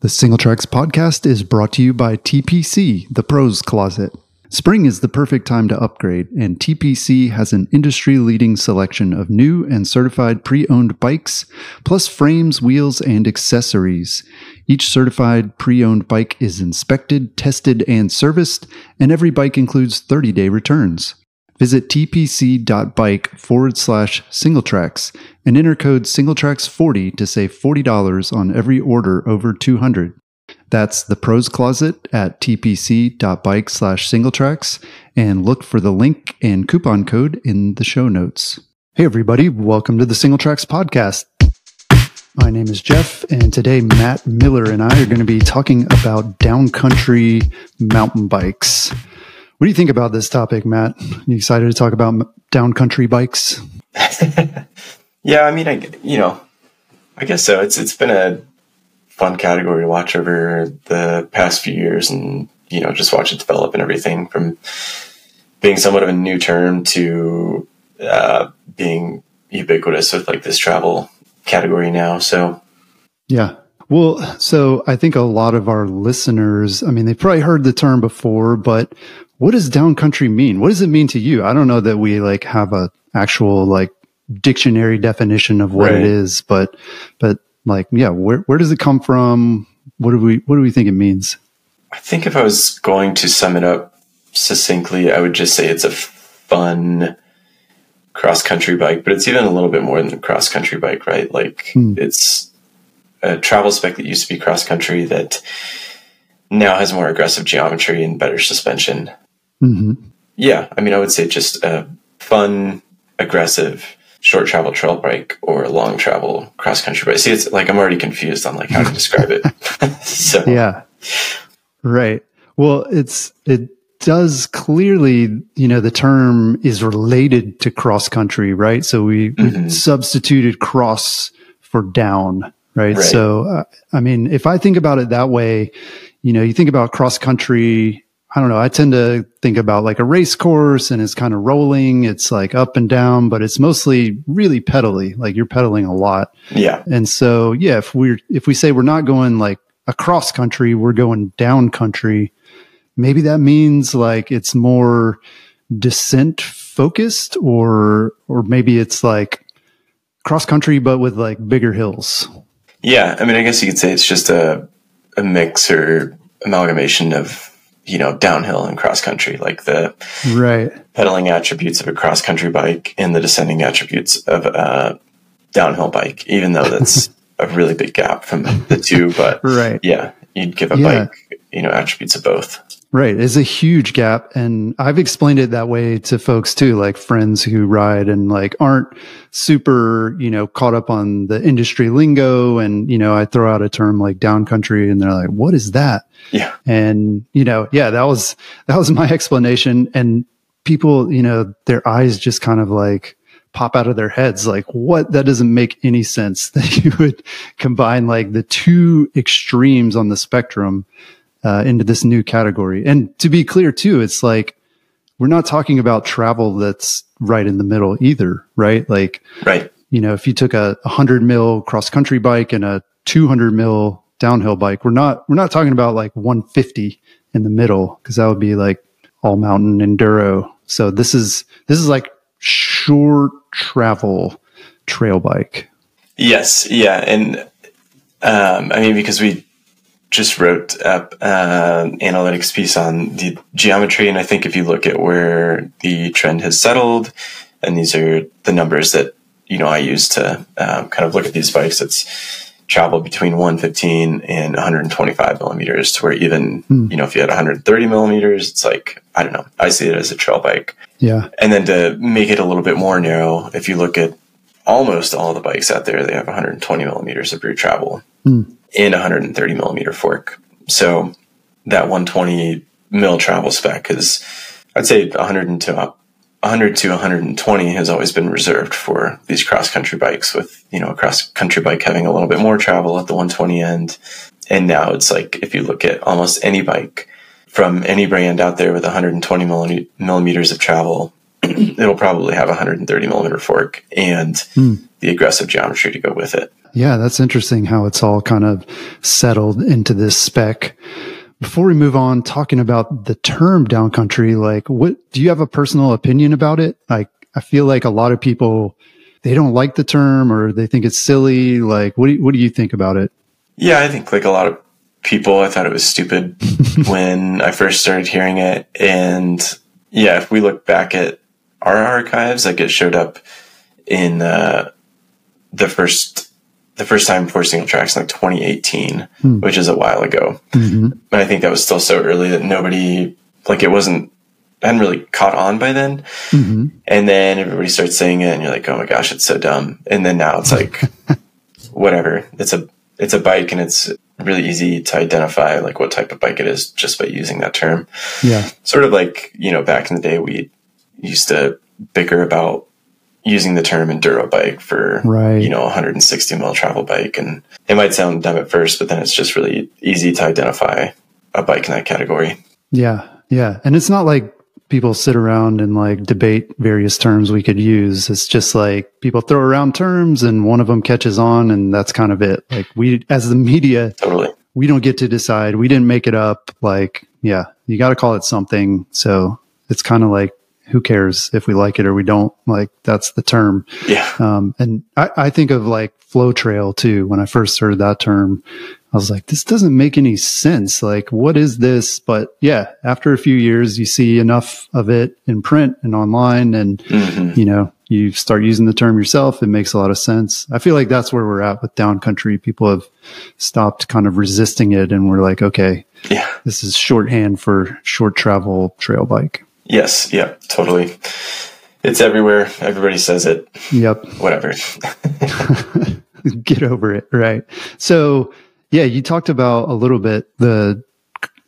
The Singletracks podcast is brought to you by TPC, the Pros Closet. Spring is the perfect time to upgrade, and TPC has an industry leading selection of new and certified pre owned bikes, plus frames, wheels, and accessories. Each certified pre owned bike is inspected, tested, and serviced, and every bike includes 30 day returns. Visit tpc.bike forward slash singletracks and enter code singletracks40 to save $40 on every order over 200. That's the pros closet at tpc.bike slash singletracks and look for the link and coupon code in the show notes. Hey everybody, welcome to the Singletracks podcast. My name is Jeff, and today Matt Miller and I are going to be talking about downcountry mountain bikes. What do you think about this topic, Matt? You excited to talk about downcountry bikes? yeah, I mean, I you know, I guess so. It's it's been a fun category to watch over the past few years, and you know, just watch it develop and everything from being somewhat of a new term to uh, being ubiquitous with like this travel category now. So, yeah, well, so I think a lot of our listeners, I mean, they've probably heard the term before, but what does downcountry mean? What does it mean to you? I don't know that we like have a actual like dictionary definition of what right. it is, but but like yeah, where where does it come from? What do we what do we think it means? I think if I was going to sum it up succinctly, I would just say it's a fun cross country bike, but it's even a little bit more than a cross country bike, right? Like hmm. it's a travel spec that used to be cross country that now has more aggressive geometry and better suspension. Mm-hmm. Yeah, I mean, I would say just a fun, aggressive short travel trail bike or long travel cross country bike. See, it's like I'm already confused on like how to describe it. so yeah, right. Well, it's it does clearly, you know, the term is related to cross country, right? So we, mm-hmm. we substituted cross for down, right? right. So, uh, I mean, if I think about it that way, you know, you think about cross country I don't know. I tend to think about like a race course and it's kind of rolling. It's like up and down, but it's mostly really pedally. Like you're pedaling a lot. Yeah. And so, yeah, if we're, if we say we're not going like across country, we're going down country, maybe that means like it's more descent focused or, or maybe it's like cross country, but with like bigger hills. Yeah. I mean, I guess you could say it's just a, a mix or amalgamation of you know, downhill and cross country, like the right pedaling attributes of a cross country bike and the descending attributes of a downhill bike, even though that's a really big gap from the two. But right. yeah, you'd give a yeah. bike, you know, attributes of both. Right. It's a huge gap. And I've explained it that way to folks too, like friends who ride and like aren't super, you know, caught up on the industry lingo. And, you know, I throw out a term like downcountry and they're like, what is that? Yeah. And, you know, yeah, that was, that was my explanation. And people, you know, their eyes just kind of like pop out of their heads. Like what? That doesn't make any sense that you would combine like the two extremes on the spectrum uh, into this new category. And to be clear, too, it's like we're not talking about travel that's right in the middle either, right? Like, right. You know, if you took a 100 mil cross country bike and a 200 mil downhill bike, we're not we're not talking about like 150 in the middle because that would be like all mountain enduro. So this is this is like short travel trail bike. Yes, yeah, and um, I mean because we just wrote up an uh, analytics piece on the geometry. And I think if you look at where the trend has settled, and these are the numbers that, you know, I use to um, kind of look at these bikes, it's travel between 115 and 125 millimeters to where even, hmm. you know, if you had 130 millimeters, it's like, I don't know, I see it as a trail bike. Yeah. And then to make it a little bit more narrow, if you look at almost all the bikes out there, they have 120 millimeters of rear travel. Hmm in 130 millimeter fork. So that 120 mil travel spec is, I'd say 100 to 100 to 120 has always been reserved for these cross country bikes with, you know, a cross country bike having a little bit more travel at the 120 end. And now it's like, if you look at almost any bike from any brand out there with 120 millimeters of travel, it'll probably have a 130 millimeter fork and mm. the aggressive geometry to go with it. Yeah, that's interesting how it's all kind of settled into this spec. Before we move on talking about the term downcountry, like what do you have a personal opinion about it? Like I feel like a lot of people they don't like the term or they think it's silly. Like what do you, what do you think about it? Yeah, I think like a lot of people, I thought it was stupid when I first started hearing it. And yeah, if we look back at our archives, like it showed up in uh, the first the first time for Singletracks in like 2018, hmm. which is a while ago. Mm-hmm. And I think that was still so early that nobody like it wasn't hadn't really caught on by then. Mm-hmm. And then everybody starts saying it, and you're like, oh my gosh, it's so dumb. And then now it's like, whatever. It's a it's a bike, and it's really easy to identify like what type of bike it is just by using that term. Yeah. Sort of like, you know, back in the day we used to bicker about using the term enduro bike for right. you know 160 mile travel bike. And it might sound dumb at first but then it's just really easy to identify a bike in that category. Yeah. Yeah. And it's not like people sit around and like debate various terms we could use. It's just like people throw around terms and one of them catches on and that's kind of it. Like we as the media totally. we don't get to decide. We didn't make it up. Like yeah you got to call it something. So it's kind of like who cares if we like it or we don't? Like that's the term. Yeah. Um, and I, I think of like flow trail too. When I first heard that term, I was like, this doesn't make any sense. Like, what is this? But yeah, after a few years, you see enough of it in print and online and, mm-hmm. you know, you start using the term yourself. It makes a lot of sense. I feel like that's where we're at with downcountry. People have stopped kind of resisting it and we're like, okay, yeah, this is shorthand for short travel trail bike. Yes. Yeah. Totally. It's everywhere. Everybody says it. Yep. Whatever. Get over it. Right. So, yeah, you talked about a little bit the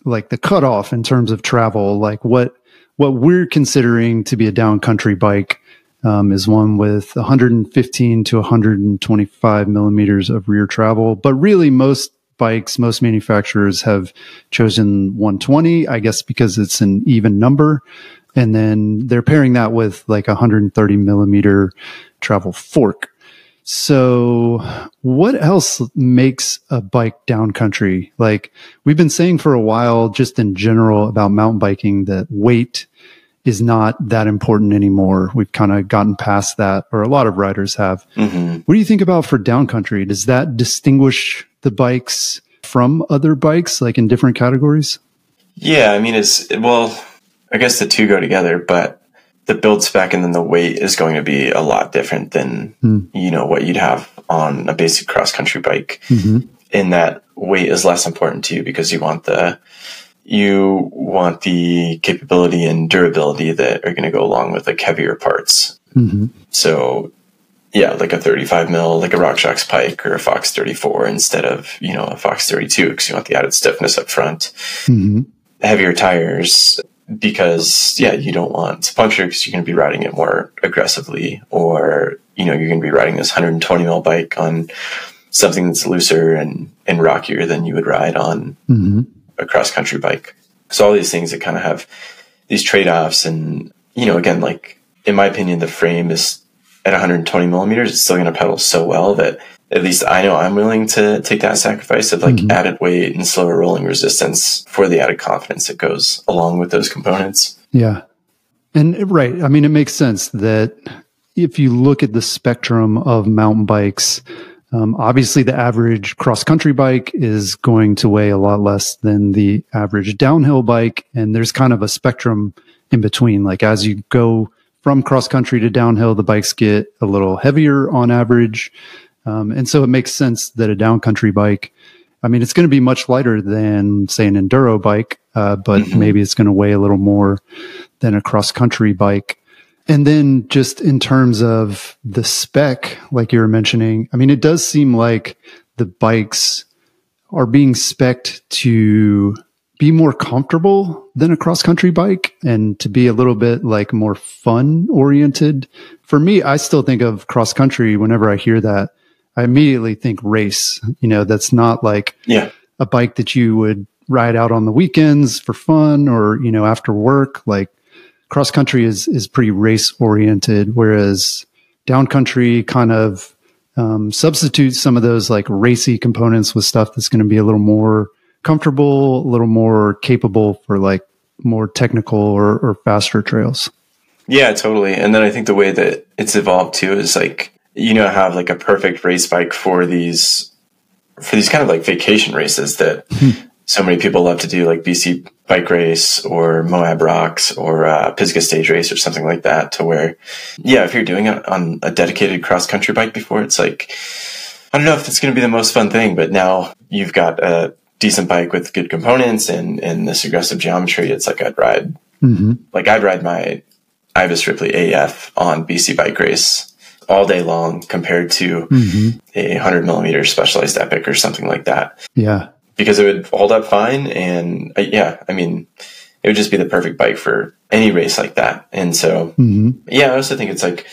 like the cutoff in terms of travel, like what what we're considering to be a downcountry bike um, is one with 115 to 125 millimeters of rear travel. But really, most bikes, most manufacturers have chosen 120, I guess because it's an even number. And then they're pairing that with like a 130 millimeter travel fork. So what else makes a bike downcountry? Like we've been saying for a while, just in general about mountain biking, that weight is not that important anymore. We've kind of gotten past that, or a lot of riders have. Mm-hmm. What do you think about for downcountry? Does that distinguish the bikes from other bikes, like in different categories? Yeah, I mean, it's well, I guess the two go together, but the build spec and then the weight is going to be a lot different than mm. you know what you'd have on a basic cross country bike. Mm-hmm. In that weight is less important to you because you want the you want the capability and durability that are going to go along with like heavier parts. Mm-hmm. So yeah, like a 35 mil, like a RockShox Pike or a Fox 34 instead of, you know, a Fox 32 because you want the added stiffness up front. Mm-hmm. Heavier tires because, yeah, you don't want to puncture because you're going to be riding it more aggressively or, you know, you're going to be riding this 120 mil bike on something that's looser and, and rockier than you would ride on mm-hmm. A cross country bike. So all these things that kind of have these trade offs and, you know, again, like in my opinion, the frame is at 120 millimeters, it's still going to pedal so well that at least I know I'm willing to take that sacrifice of like mm-hmm. added weight and slower rolling resistance for the added confidence that goes along with those components. Yeah. And right. I mean, it makes sense that if you look at the spectrum of mountain bikes, um, obviously the average cross country bike is going to weigh a lot less than the average downhill bike. And there's kind of a spectrum in between. Like as you go from cross country to downhill, the bikes get a little heavier on average. Um, and so it makes sense that a downcountry bike, I mean, it's going to be much lighter than, say, an enduro bike, uh, but mm-hmm. maybe it's going to weigh a little more than a cross country bike. And then just in terms of the spec, like you were mentioning, I mean, it does seem like the bikes are being spec'd to be more comfortable than a cross country bike and to be a little bit like more fun oriented. For me, I still think of cross country whenever I hear that. I immediately think race. You know, that's not like yeah. a bike that you would ride out on the weekends for fun or, you know, after work. Like cross country is is pretty race oriented, whereas down country kind of um, substitute some of those like racy components with stuff that's going to be a little more comfortable, a little more capable for like more technical or, or faster trails. Yeah, totally. And then I think the way that it's evolved too is like you know have like a perfect race bike for these for these kind of like vacation races that hmm. So many people love to do, like BC Bike Race or Moab Rocks or uh, Pisgah Stage Race or something like that. To where, yeah, if you're doing it on a dedicated cross country bike before, it's like I don't know if it's going to be the most fun thing, but now you've got a decent bike with good components and and this aggressive geometry. It's like I'd ride, mm-hmm. like I'd ride my Ibis Ripley AF on BC Bike Race all day long compared to mm-hmm. a 100 millimeter specialized epic or something like that. Yeah. Because it would hold up fine. And uh, yeah, I mean, it would just be the perfect bike for any race like that. And so, mm-hmm. yeah, I also think it's like,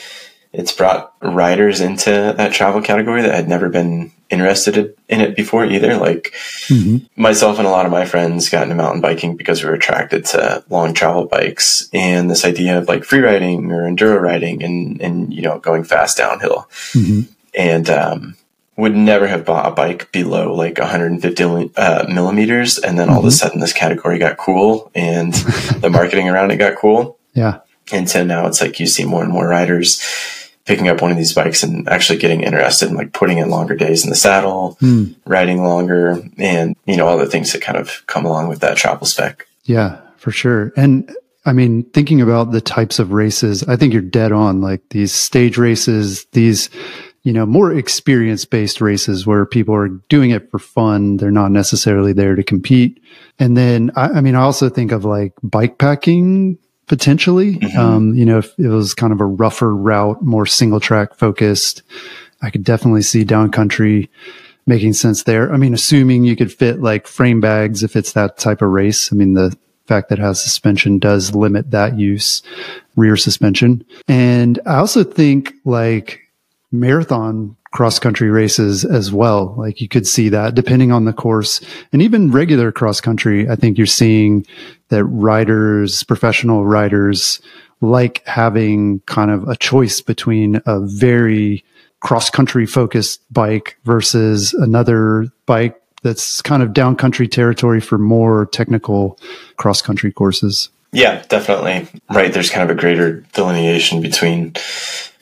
it's brought riders into that travel category that had never been interested in it before either. Like mm-hmm. myself and a lot of my friends got into mountain biking because we were attracted to long travel bikes and this idea of like free riding or enduro riding and, and, you know, going fast downhill. Mm-hmm. And, um, would never have bought a bike below like 150 uh, millimeters. And then all mm-hmm. of a mm-hmm. sudden this category got cool and the marketing around it got cool. Yeah. And so now it's like you see more and more riders picking up one of these bikes and actually getting interested in like putting in longer days in the saddle, mm. riding longer, and you know all the things that kind of come along with that travel spec. Yeah, for sure. And I mean, thinking about the types of races, I think you're dead on. Like these stage races, these you know more experience based races where people are doing it for fun. They're not necessarily there to compete. And then I, I mean, I also think of like bike packing potentially. Mm-hmm. Um, you know, if it was kind of a rougher route, more single track focused, I could definitely see down country making sense there. I mean, assuming you could fit like frame bags if it's that type of race. I mean, the fact that it has suspension does limit that use, rear suspension. And I also think like marathon cross country races as well. Like you could see that depending on the course and even regular cross country. I think you're seeing that riders, professional riders like having kind of a choice between a very cross country focused bike versus another bike that's kind of down country territory for more technical cross country courses. Yeah, definitely. Right. There's kind of a greater delineation between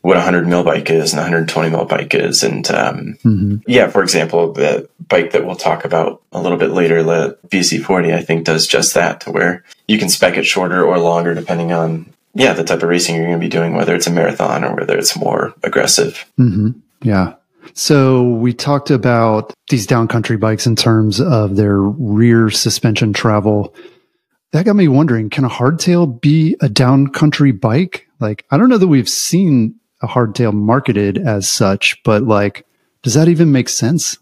what a 100 mil bike is and a 120 mil bike is. And um, mm-hmm. yeah, for example, the bike that we'll talk about a little bit later, the BC40, I think does just that to where you can spec it shorter or longer depending on, yeah, the type of racing you're going to be doing, whether it's a marathon or whether it's more aggressive. Mm-hmm. Yeah. So we talked about these downcountry bikes in terms of their rear suspension travel. That got me wondering, can a hardtail be a downcountry bike? Like, I don't know that we've seen a hardtail marketed as such, but like, does that even make sense?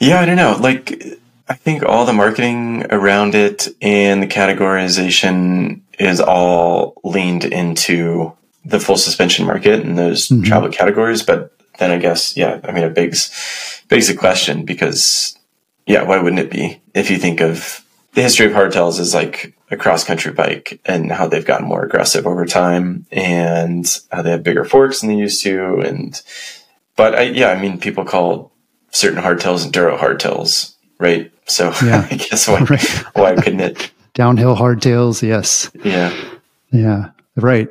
Yeah, I don't know. Like, I think all the marketing around it and the categorization is all leaned into the full suspension market and those mm-hmm. travel categories. But then I guess, yeah, I mean, it begs, begs the question because, yeah, why wouldn't it be? If you think of the history of hardtails is like a cross country bike and how they've gotten more aggressive over time and how they have bigger forks than they used to. And, but I, yeah, I mean, people call certain hardtails enduro hardtails, right? So yeah. I guess why, right. why couldn't it? Downhill hardtails. Yes. Yeah. Yeah. Right.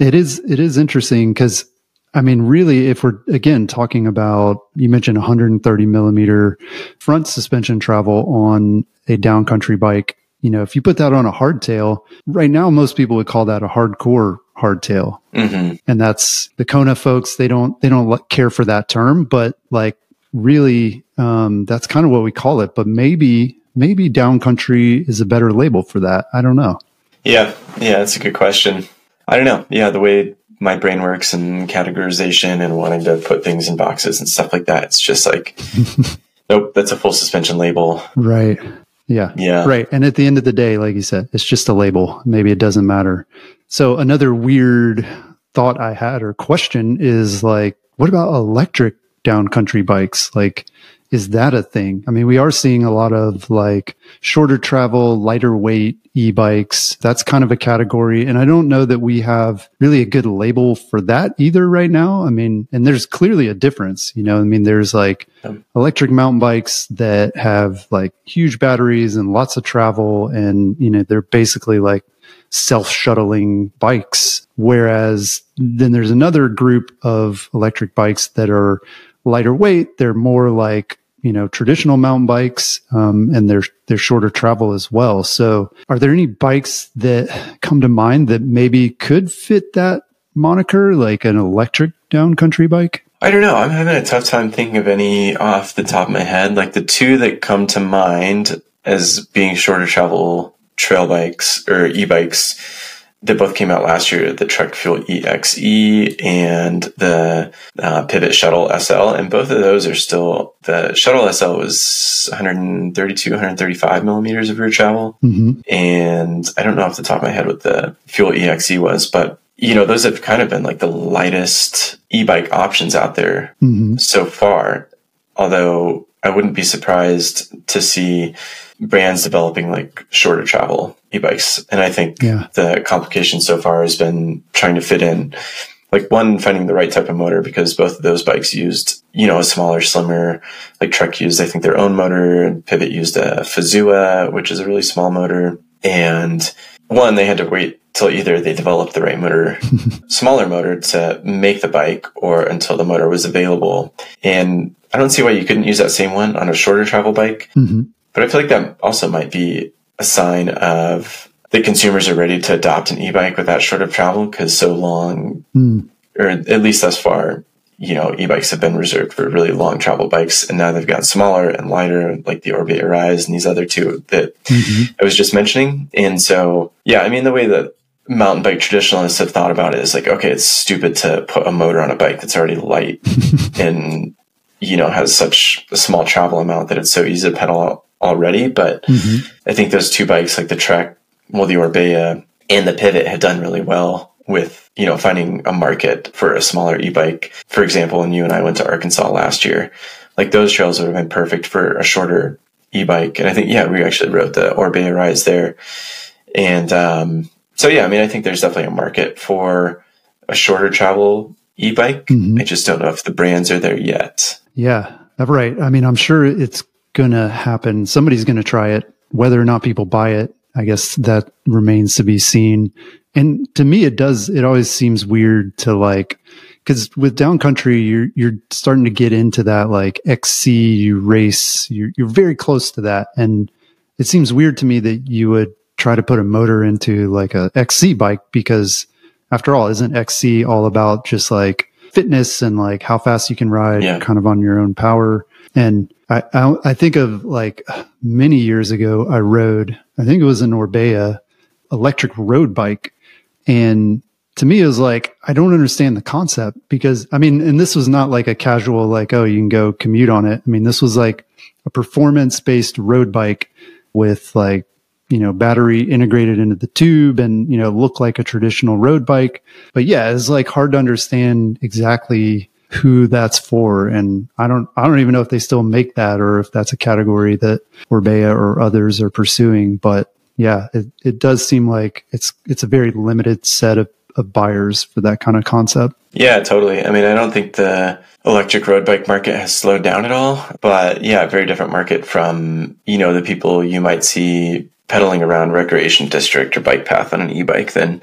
It is, it is interesting because I mean, really, if we're again talking about, you mentioned 130 millimeter front suspension travel on a downcountry bike, you know, if you put that on a hardtail, right now, most people would call that a hardcore hardtail. Mm-hmm. And that's the Kona folks. They don't, they don't care for that term, but like really, um, that's kind of what we call it. But maybe, maybe downcountry is a better label for that. I don't know. Yeah. Yeah. That's a good question. I don't know. Yeah. The way my brain works and categorization and wanting to put things in boxes and stuff like that. It's just like, nope, that's a full suspension label. Right. Yeah. Yeah. Right. And at the end of the day, like you said, it's just a label. Maybe it doesn't matter. So another weird thought I had or question is like, what about electric down country bikes? Like, is that a thing? I mean, we are seeing a lot of like shorter travel, lighter weight e-bikes. That's kind of a category. And I don't know that we have really a good label for that either right now. I mean, and there's clearly a difference, you know, I mean, there's like electric mountain bikes that have like huge batteries and lots of travel and, you know, they're basically like self shuttling bikes. Whereas then there's another group of electric bikes that are lighter weight. They're more like you know traditional mountain bikes um, and they're they're shorter travel as well. So are there any bikes that come to mind that maybe could fit that moniker like an electric downcountry bike? I don't know. I'm having a tough time thinking of any off the top of my head. Like the two that come to mind as being shorter travel trail bikes or e-bikes that both came out last year the Trek Fuel EXE and the uh, Pivot Shuttle SL. And both of those are still, the Shuttle SL was 132, 135 millimeters of rear travel. Mm-hmm. And I don't know off the top of my head what the Fuel EXE was, but you know, those have kind of been like the lightest e bike options out there mm-hmm. so far. Although I wouldn't be surprised to see brands developing like shorter travel e-bikes. And I think yeah. the complication so far has been trying to fit in like one finding the right type of motor because both of those bikes used you know a smaller slimmer like trek used i think their own motor and pivot used a fazua which is a really small motor and one they had to wait till either they developed the right motor smaller motor to make the bike or until the motor was available and i don't see why you couldn't use that same one on a shorter travel bike mm-hmm. but i feel like that also might be a sign of the consumers are ready to adopt an e-bike with that short of travel because so long, mm. or at least thus far, you know, e-bikes have been reserved for really long travel bikes, and now they've gotten smaller and lighter, like the Orbea Rise and these other two that mm-hmm. I was just mentioning. And so, yeah, I mean, the way that mountain bike traditionalists have thought about it is like, okay, it's stupid to put a motor on a bike that's already light and you know has such a small travel amount that it's so easy to pedal already. But mm-hmm. I think those two bikes, like the Trek, well, the Orbea and the Pivot, have done really well with you know finding a market for a smaller e-bike. For example, when you and I went to Arkansas last year, like those trails would have been perfect for a shorter e-bike. And I think yeah, we actually rode the Orbea Rise there, and um, so yeah, I mean, I think there's definitely a market for a shorter travel e-bike. Mm-hmm. I just don't know if the brands are there yet. Yeah, uh, right. I mean, I'm sure it's going to happen. Somebody's going to try it. Whether or not people buy it, I guess that remains to be seen. And to me, it does, it always seems weird to like, cause with downcountry, you're, you're starting to get into that like XC, race, you're, you're very close to that. And it seems weird to me that you would try to put a motor into like a XC bike because after all, isn't XC all about just like fitness and like how fast you can ride yeah. kind of on your own power? And I, I, I think of like many years ago, I rode, I think it was an Orbea electric road bike. And to me, it was like, I don't understand the concept because I mean, and this was not like a casual, like, oh, you can go commute on it. I mean, this was like a performance based road bike with like, you know, battery integrated into the tube and, you know, look like a traditional road bike. But yeah, it's like hard to understand exactly who that's for. And I don't, I don't even know if they still make that or if that's a category that Orbea or others are pursuing. But yeah, it, it does seem like it's, it's a very limited set of, of buyers for that kind of concept. Yeah, totally. I mean, I don't think the electric road bike market has slowed down at all, but yeah, very different market from, you know, the people you might see pedaling around recreation district or bike path on an e-bike than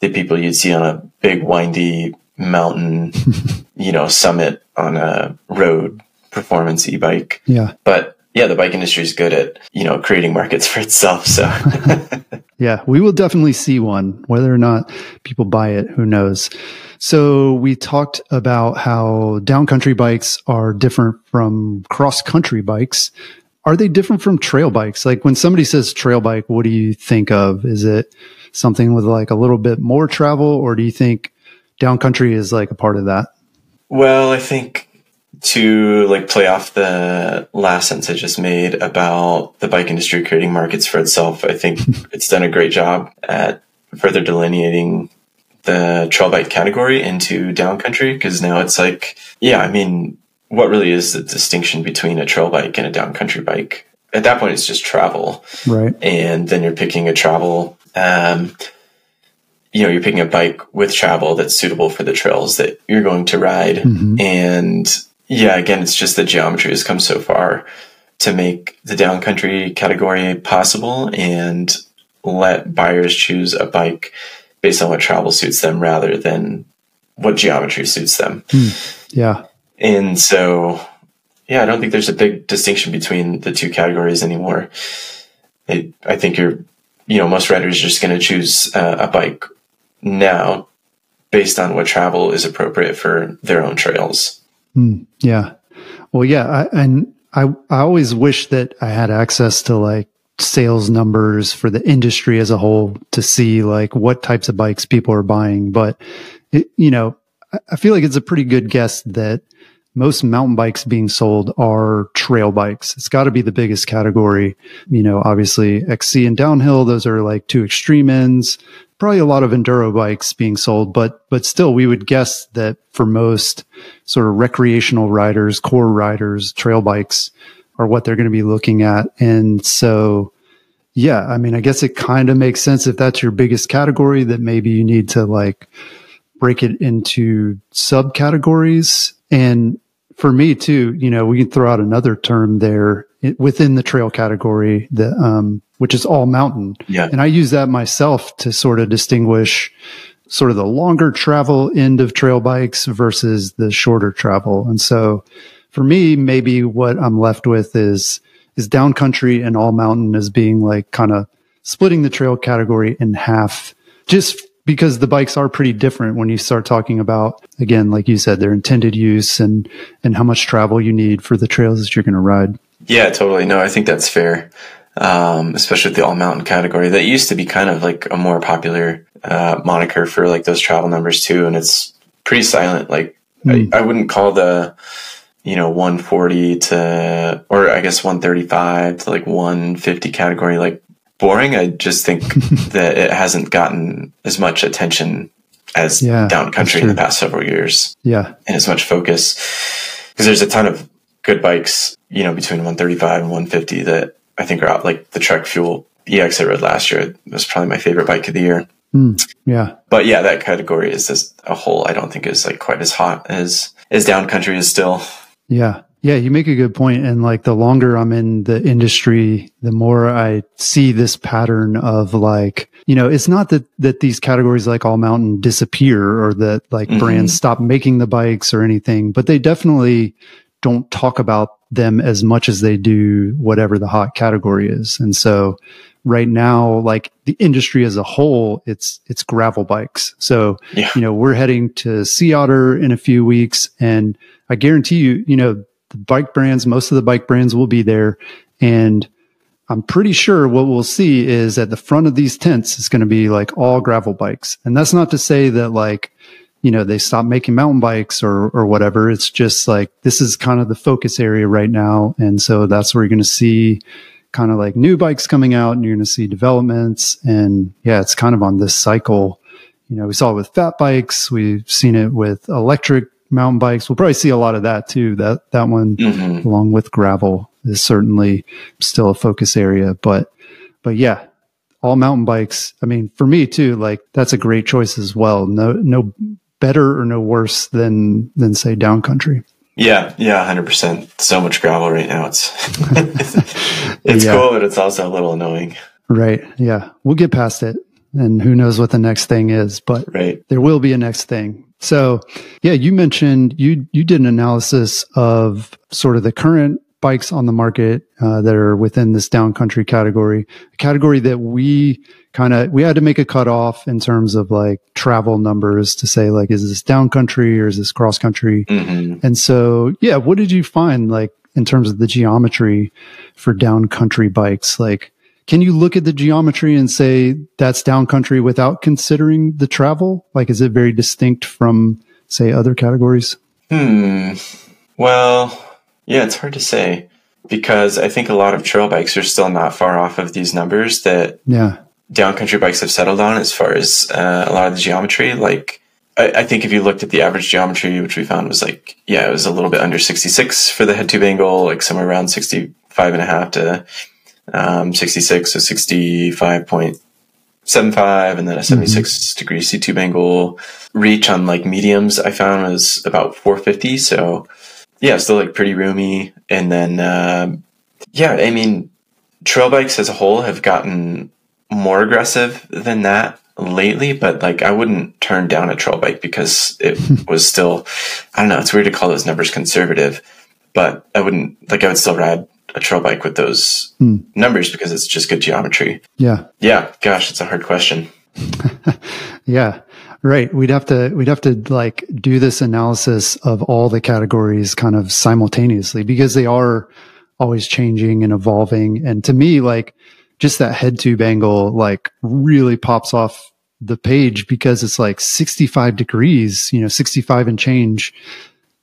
the people you'd see on a big windy mountain, you know, summit on a road performance e-bike. Yeah. But yeah, the bike industry is good at, you know, creating markets for itself. So yeah, we will definitely see one. Whether or not people buy it, who knows? So we talked about how downcountry bikes are different from cross country bikes. Are they different from trail bikes? Like when somebody says trail bike, what do you think of? Is it something with like a little bit more travel or do you think downcountry is like a part of that. Well, I think to like play off the last sentence I just made about the bike industry creating markets for itself, I think it's done a great job at further delineating the trail bike category into downcountry because now it's like, yeah, I mean, what really is the distinction between a trail bike and a downcountry bike? At that point, it's just travel. Right. And then you're picking a travel, um, you know, you're picking a bike with travel that's suitable for the trails that you're going to ride. Mm-hmm. And yeah, again, it's just the geometry has come so far to make the downcountry category possible and let buyers choose a bike based on what travel suits them rather than what geometry suits them. Mm. Yeah. And so, yeah, I don't think there's a big distinction between the two categories anymore. I, I think you're, you know, most riders are just going to choose uh, a bike now based on what travel is appropriate for their own trails. Mm, yeah. Well, yeah. I, and I, I always wish that I had access to like sales numbers for the industry as a whole to see like what types of bikes people are buying. But, it, you know, I feel like it's a pretty good guess that most mountain bikes being sold are trail bikes. It's got to be the biggest category. You know, obviously XC and downhill, those are like two extreme ends. Probably a lot of enduro bikes being sold, but, but still we would guess that for most sort of recreational riders, core riders, trail bikes are what they're going to be looking at. And so, yeah, I mean, I guess it kind of makes sense if that's your biggest category that maybe you need to like break it into subcategories and for me too, you know, we can throw out another term there within the trail category that, um, which is all mountain. Yeah. And I use that myself to sort of distinguish sort of the longer travel end of trail bikes versus the shorter travel. And so for me, maybe what I'm left with is, is downcountry and all mountain as being like kind of splitting the trail category in half just because the bikes are pretty different when you start talking about again like you said their intended use and and how much travel you need for the trails that you're going to ride. Yeah totally. No i think that's fair um, especially with the all mountain category. That used to be kind of like a more popular uh, moniker for like those travel numbers too and it's pretty silent. Like mm. I, I wouldn't call the you know 140 to or i guess 135 to like 150 category like boring. I just think that it hasn't gotten as much attention as yeah, downcountry in the past several years. Yeah. And as much focus. Because there's a ton of good bikes, you know, between 135 and 150 that I think are out. Like the Trek Fuel EX I rode last year was probably my favorite bike of the year. Mm, yeah. But yeah, that category is just a whole, I don't think is like quite as hot as, as down country is still. Yeah. Yeah, you make a good point. And like the longer I'm in the industry, the more I see this pattern of like, you know, it's not that, that these categories like all mountain disappear or that like mm-hmm. brands stop making the bikes or anything, but they definitely don't talk about them as much as they do whatever the hot category is. And so right now, like the industry as a whole, it's, it's gravel bikes. So, yeah. you know, we're heading to Sea Otter in a few weeks and I guarantee you, you know, the bike brands, most of the bike brands will be there. And I'm pretty sure what we'll see is at the front of these tents is going to be like all gravel bikes. And that's not to say that like, you know, they stop making mountain bikes or, or whatever. It's just like, this is kind of the focus area right now. And so that's where you're going to see kind of like new bikes coming out and you're going to see developments. And yeah, it's kind of on this cycle. You know, we saw it with fat bikes. We've seen it with electric mountain bikes. We'll probably see a lot of that too. That that one, mm-hmm. along with gravel, is certainly still a focus area. But but yeah, all mountain bikes. I mean, for me too, like that's a great choice as well. No no better or no worse than than say downcountry. Yeah, yeah, hundred percent. So much gravel right now. It's it's yeah. cool, but it's also a little annoying. Right. Yeah, we'll get past it, and who knows what the next thing is, but right. there will be a next thing. So, yeah, you mentioned you you did an analysis of sort of the current bikes on the market uh, that are within this downcountry category, a category that we kind of we had to make a cutoff in terms of like travel numbers to say like is this downcountry or is this cross country? Mm-hmm. And so, yeah, what did you find like in terms of the geometry for downcountry bikes? Like, can you look at the geometry and say that's downcountry without considering the travel? Like, is it very distinct from, say, other categories? Hmm. Well, yeah, it's hard to say because I think a lot of trail bikes are still not far off of these numbers that yeah. downcountry bikes have settled on as far as uh, a lot of the geometry. Like, I, I, think if you looked at the average geometry, which we found was like, yeah, it was a little bit under 66 for the head tube angle, like somewhere around 65 and a half to um, 66, so 65.75, and then a 76 mm-hmm. degree seat tube angle. Reach on like mediums I found was about 450. So yeah, still like pretty roomy. And then, uh, yeah, I mean, trail bikes as a whole have gotten more aggressive than that lately, but like I wouldn't turn down a trail bike because it was still, I don't know, it's weird to call those numbers conservative, but I wouldn't, like I would still ride a trail bike with those hmm. numbers because it's just good geometry. Yeah. Yeah. Gosh, it's a hard question. yeah. Right. We'd have to, we'd have to like do this analysis of all the categories kind of simultaneously because they are always changing and evolving. And to me, like, just that head tube angle like really pops off the page because it's like 65 degrees, you know, 65 and change.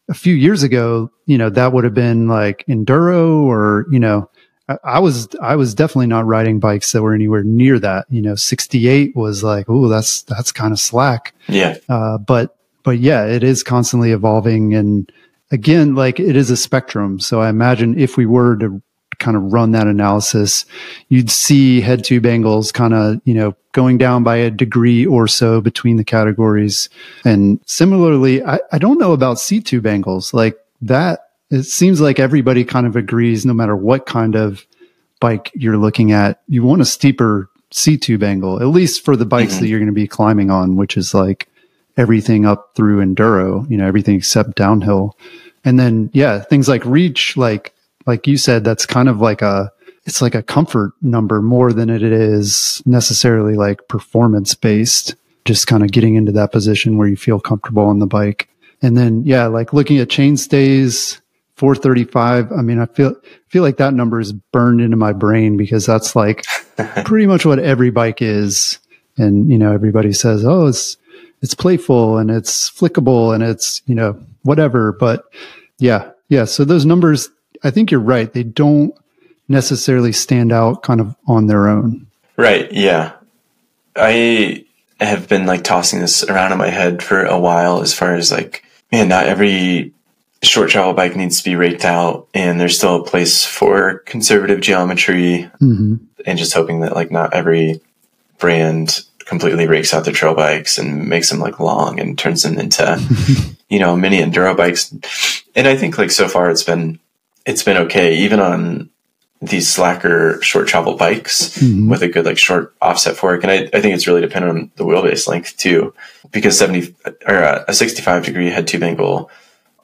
A few years ago, you know, that would have been like enduro or, you know, I, I was, I was definitely not riding bikes that were anywhere near that. You know, 68 was like, oh, that's, that's kind of slack. Yeah. Uh, but, but yeah, it is constantly evolving. And again, like it is a spectrum. So I imagine if we were to kind of run that analysis, you'd see head tube angles kind of, you know, going down by a degree or so between the categories. And similarly, I, I don't know about seat tube angles like that. It seems like everybody kind of agrees no matter what kind of bike you're looking at, you want a steeper seat tube angle, at least for the bikes mm-hmm. that you're going to be climbing on, which is like everything up through enduro, you know, everything except downhill. And then, yeah, things like reach, like like you said, that's kind of like a, it's like a comfort number more than it is necessarily like performance based, just kind of getting into that position where you feel comfortable on the bike. And then, yeah, like looking at chain stays, 435. I mean, I feel, feel like that number is burned into my brain because that's like pretty much what every bike is. And, you know, everybody says, oh, it's, it's playful and it's flickable and it's, you know, whatever. But yeah, yeah. So those numbers, I think you're right. They don't necessarily stand out kind of on their own. Right. Yeah. I have been like tossing this around in my head for a while as far as like, man, not every short travel bike needs to be raked out and there's still a place for conservative geometry mm-hmm. and just hoping that like not every brand completely rakes out their trail bikes and makes them like long and turns them into, you know, mini enduro bikes. And I think like so far it's been it's been okay, even on these slacker short travel bikes mm-hmm. with a good like short offset fork. And I, I think it's really dependent on the wheelbase length too, because 70 or uh, a 65 degree head tube angle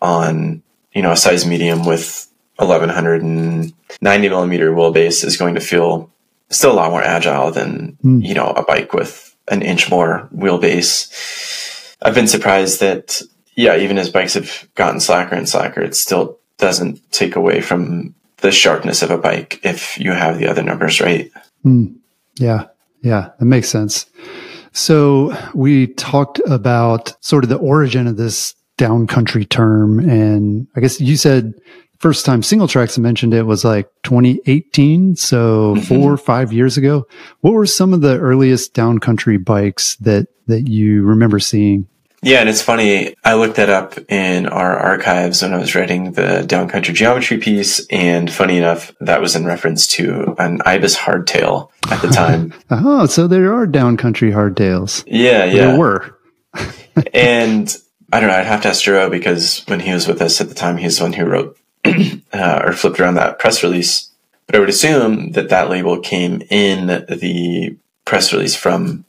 on, you know, a size medium with 1190 millimeter wheelbase is going to feel still a lot more agile than, mm. you know, a bike with an inch more wheelbase. I've been surprised that, yeah, even as bikes have gotten slacker and slacker, it's still doesn't take away from the sharpness of a bike if you have the other numbers right. Mm, yeah, yeah, that makes sense. So we talked about sort of the origin of this downcountry term, and I guess you said first time Singletracks mentioned it was like 2018, so mm-hmm. four or five years ago. What were some of the earliest downcountry bikes that that you remember seeing? Yeah, and it's funny. I looked that up in our archives when I was writing the downcountry geometry piece, and funny enough, that was in reference to an ibis hardtail at the time. oh, so there are downcountry hardtails. Yeah, yeah, there were. and I don't know. I'd have to ask Jero because when he was with us at the time, he's the one who wrote uh, or flipped around that press release. But I would assume that that label came in the press release from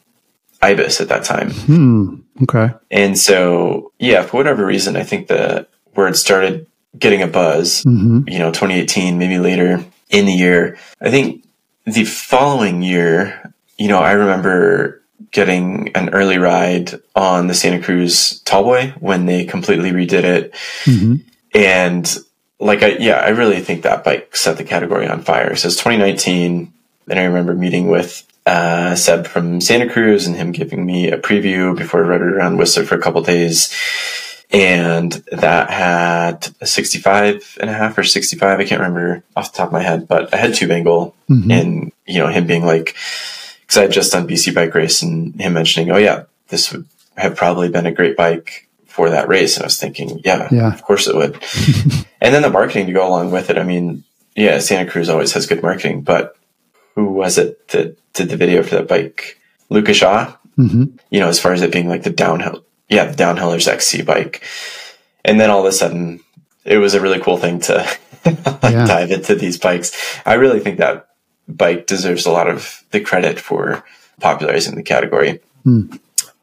ibis at that time. Hmm. Okay. And so, yeah, for whatever reason, I think the word started getting a buzz, mm-hmm. you know, 2018, maybe later in the year. I think the following year, you know, I remember getting an early ride on the Santa Cruz Tallboy when they completely redid it. Mm-hmm. And like, I, yeah, I really think that bike set the category on fire. So it's 2019. And I remember meeting with uh, Seb from Santa Cruz and him giving me a preview before I rode it around Whistler for a couple days. And that had a 65 and a half or 65. I can't remember off the top of my head, but I had tube angle mm-hmm. and, you know, him being like, cause I had just done BC bike race and him mentioning, oh yeah, this would have probably been a great bike for that race. And I was thinking, yeah, Yeah. of course it would. and then the marketing to go along with it. I mean, yeah, Santa Cruz always has good marketing, but who was it that did the video for that bike? Luca Shaw, hmm you know, as far as it being like the downhill, yeah, the downhillers XC bike. And then all of a sudden it was a really cool thing to Yeah. dive into these bikes. I really think that bike deserves a lot of the credit for popularizing the category. Hmm.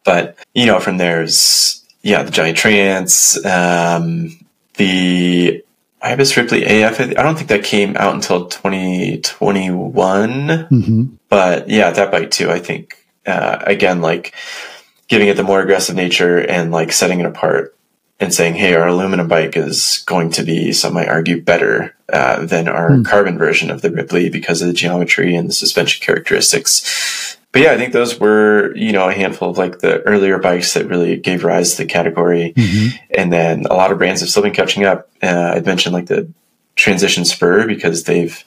But, you know, from there's, yeah, the Giant Trance, um, the Ibis Ripley AF. I don't think that came out until 2021 hmm but yeah, that bike too. I think uh, again, like giving it the more aggressive nature and like setting it apart and saying, "Hey, our aluminum bike is going to be, some might argue, better uh, than our Hmm. carbon version of the Ripley because of the geometry and the suspension characteristics." But yeah, I think those were you know a handful of like the earlier bikes that really gave rise to the category hmm and then a lot of brands have still been catching up. Uh, I'd mentioned like the Transition Spur because they've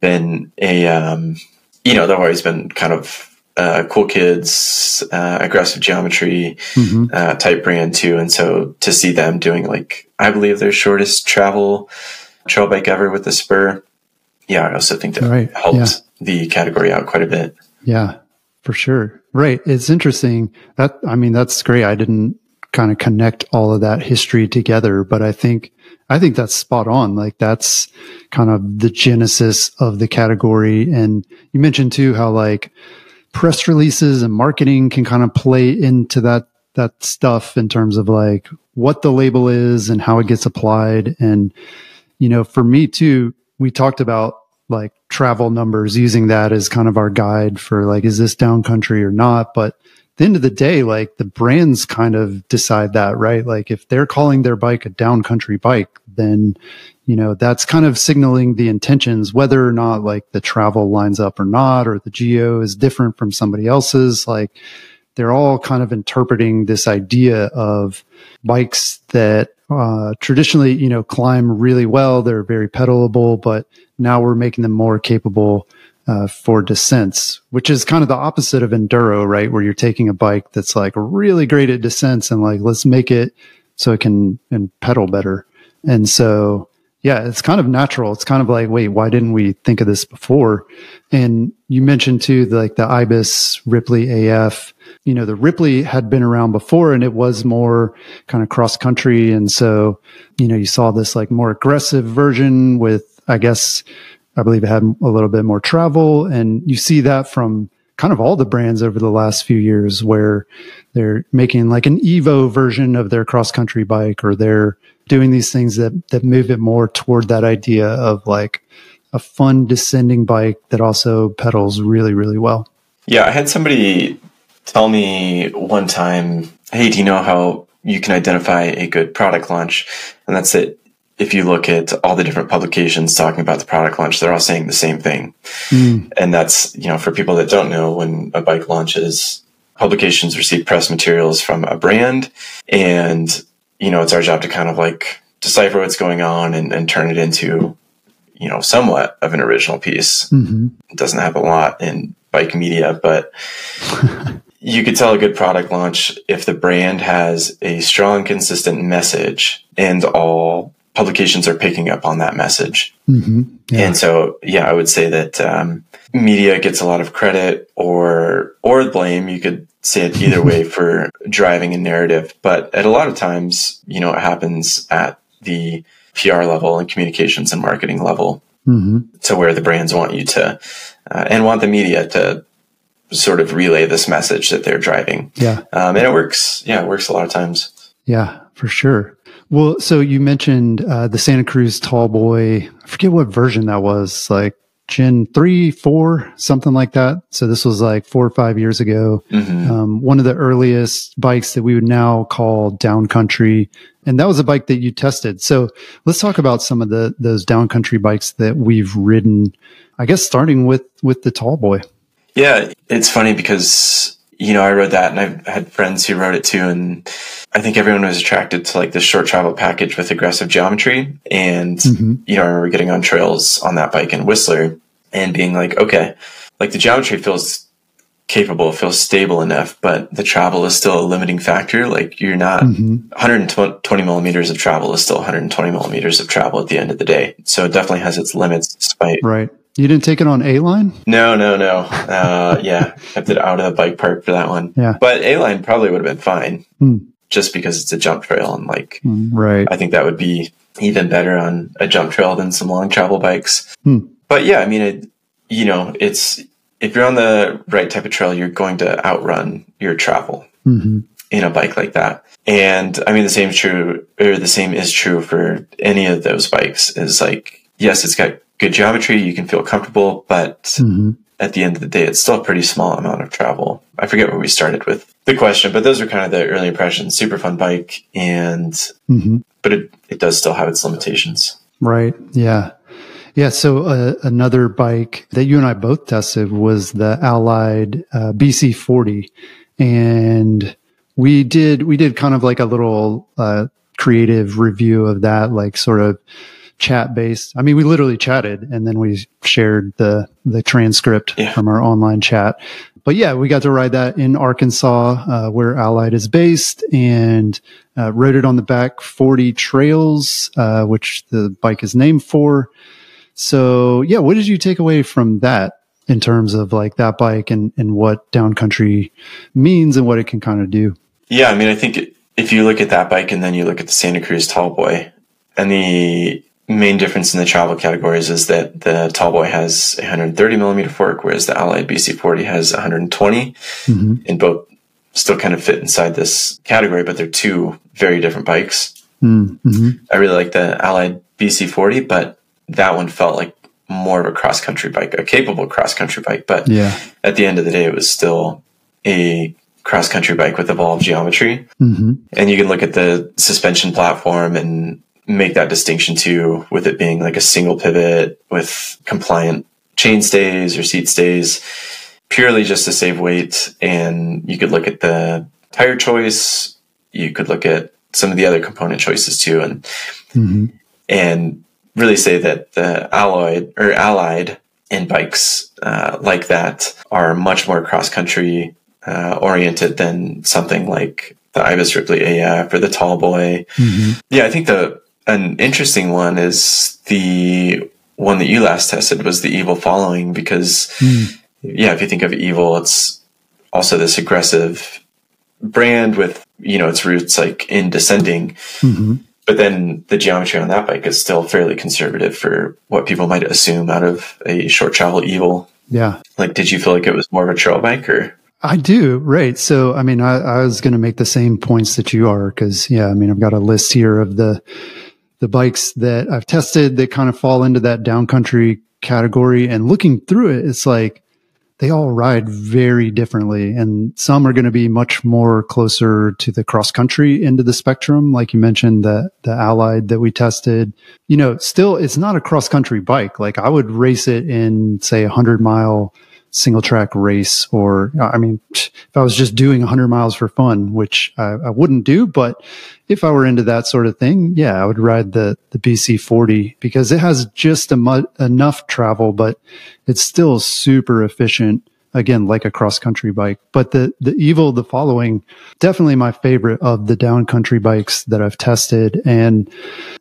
been a, um, you know, they've always been kind of uh, cool kids, uh, aggressive geometry hmm uh, type brand too. And so to see them doing like, I believe their shortest travel trail bike ever with the Spur. Yeah, I also think that Right, helped yeah. the category out quite a bit. Yeah, for sure. Right. It's interesting. That I mean, that's great. I didn't kind of connect all of that history together, but I think I think that's spot on. Like that's kind of the genesis of the category. And you mentioned too how like press releases and marketing can kind of play into that that stuff in terms of like what the label is and how it gets applied. And you know, for me too, we talked about like travel numbers using that as kind of our guide for like, is this down country or not? But the end of the day, like the brands kind of decide that, right? Like if they're calling their bike a down country bike, then, you know, that's kind of signaling the intentions, whether or not like the travel lines up or not, or the geo is different from somebody else's. Like they're all kind of interpreting this idea of bikes that uh, traditionally, you know, climb really well. They're very pedalable, but now we're making them more capable uh, for descents, which is kind of the opposite of enduro, right? Where you're taking a bike that's like really great at descents and like, let's make it so it can and pedal better. And so, yeah, it's kind of natural. It's kind of like, wait, why didn't we think of this before? And you mentioned too, the, like the Ibis Ripley AF, you know, the Ripley had been around before and it was more kind of cross country. And so, you know, you saw this like more aggressive version with, I guess, I believe it had a little bit more travel. And you see that from kind of all the brands over the last few years where they're making like an Evo version of their cross country bike or they're doing these things that, that move it more toward that idea of like a fun descending bike that also pedals really, really well. Yeah, I had somebody tell me one time, "Hey, do you know how you can identify a good product launch?" And that's it. If you look at all the different publications talking about the product launch, they're all saying the same thing. Mm, And that's, you know, for people that don't know, when a bike launches, publications receive press materials from a brand. And, you know, it's our job to kind of like decipher what's going on and, and turn it into, you know, somewhat of an original piece hmm it doesn't have a lot in bike media, but you could tell a good product launch if the brand has a strong, consistent message and all publications are picking up on that message. hmm Yeah. And so, yeah, I would say that um, media gets a lot of credit or or blame. You could say it either way for driving a narrative, but at a lot of times, you know, it happens at the PR level and communications and marketing level hmm to where the brands want you to uh, and want the media to sort of relay this message that they're driving Yeah. um, and it works yeah it works a lot of times Yeah, for sure. Well, so you mentioned uh, the Santa Cruz Tallboy. I forget what version that was, like Gen 3, 4, something like that. So this was like four or five years ago. Mhm. Um, one of the earliest bikes that we would now call downcountry. And that was a bike that you tested. So let's talk about some of the those downcountry bikes that we've ridden. I guess starting with with the Tallboy. yeah it's funny because you know i rode that and i've had friends who wrote it too and i think everyone was attracted to like this short travel package with aggressive geometry and Mhm. you know i remember getting on trails on that bike in whistler and being like okay like the geometry feels capable, feels stable enough, but the travel is still a limiting factor. Like you're not mm-hmm. 120 millimeters of travel is still 120 millimeters of travel at the end of the day. So it definitely has its limits despite. Right. You didn't take it on A line? No, no, no. Uh, yeah, kept it out of the bike park for that one. Yeah. But A line probably would have been fine mm. just because it's a jump trail. And like, mm, right. I think that would be even better on a jump trail than some long travel bikes. Mm. But yeah, I mean, it, you know, it's, if you're on the right type of trail, you're going to outrun your travel mm-hmm. in a bike like that. And I mean, the same is true, or the same is true for any of those bikes is like, yes, it's got good geometry. You can feel comfortable, but mm-hmm. at the end of the day, it's still a pretty small amount of travel. I forget where we started with the question, but those are kind of the early impressions. Super fun bike, and mm-hmm. but it it does still have its limitations. Right. Yeah. Yeah. So uh, another bike that you and I both tested was the Allied uh, BC40, and we did we did kind of like a little uh, creative review of that, like sort of chat based. I mean, we literally chatted and then we shared the, the transcript yeah. from our online chat. But yeah, we got to ride that in Arkansas, uh, where Allied is based and, uh, rode it on the back 40 trails, uh, which the bike is named for. So yeah, what did you take away from that in terms of like that bike and, and what downcountry means and what it can kind of do? Yeah. I mean, I think if you look at that bike and then you look at the Santa Cruz Tallboy and the main difference in the travel categories is that the Tallboy has 130 millimeter fork, whereas the Allied BC40 has 120, mm-hmm. and both still kind of fit inside this category, but they're two very different bikes. Mm-hmm. I really like the Allied BC40, but that one felt like more of a cross country bike, a capable cross country bike. But yeah. at the end of the day, it was still a cross country bike with evolved geometry. Mm-hmm. And you can look at the suspension platform and make that distinction too with it being like a single pivot with compliant chain stays or seat stays purely just to save weight and you could look at the tire choice you could look at some of the other component choices too and mm-hmm. and really say that the alloyed or allied in bikes uh, like that are much more cross country uh, oriented than something like the Ibis Ripley AF or the Tallboy. Mm-hmm. Yeah, I think the an interesting one is the one that you last tested was the evil following because mm. yeah if you think of evil it's also this aggressive brand with you know its roots like in descending mm-hmm. but then the geometry on that bike is still fairly conservative for what people might assume out of a short travel evil yeah like did you feel like it was more of a trail bike or I do, right. So, I mean, I, I was going to make the same points that you are because, yeah, I mean, I've got a list here of the the bikes that I've tested that kind of fall into that downcountry category. And looking through it, it's like they all ride very differently. And some are going to be much more closer to the cross country end of the spectrum. Like you mentioned, the, the Allied that we tested, you know, still it's not a cross country bike. Like I would race it in say a hundred mile single track race or uh, i mean if i was just doing 100 miles for fun which I, I, wouldn't do but if i were into that sort of thing yeah i would ride the the bc 40 because it has just mu- enough travel but it's still super efficient again like a cross country bike. But the the evil the following definitely my favorite of the down country bikes that i've tested. And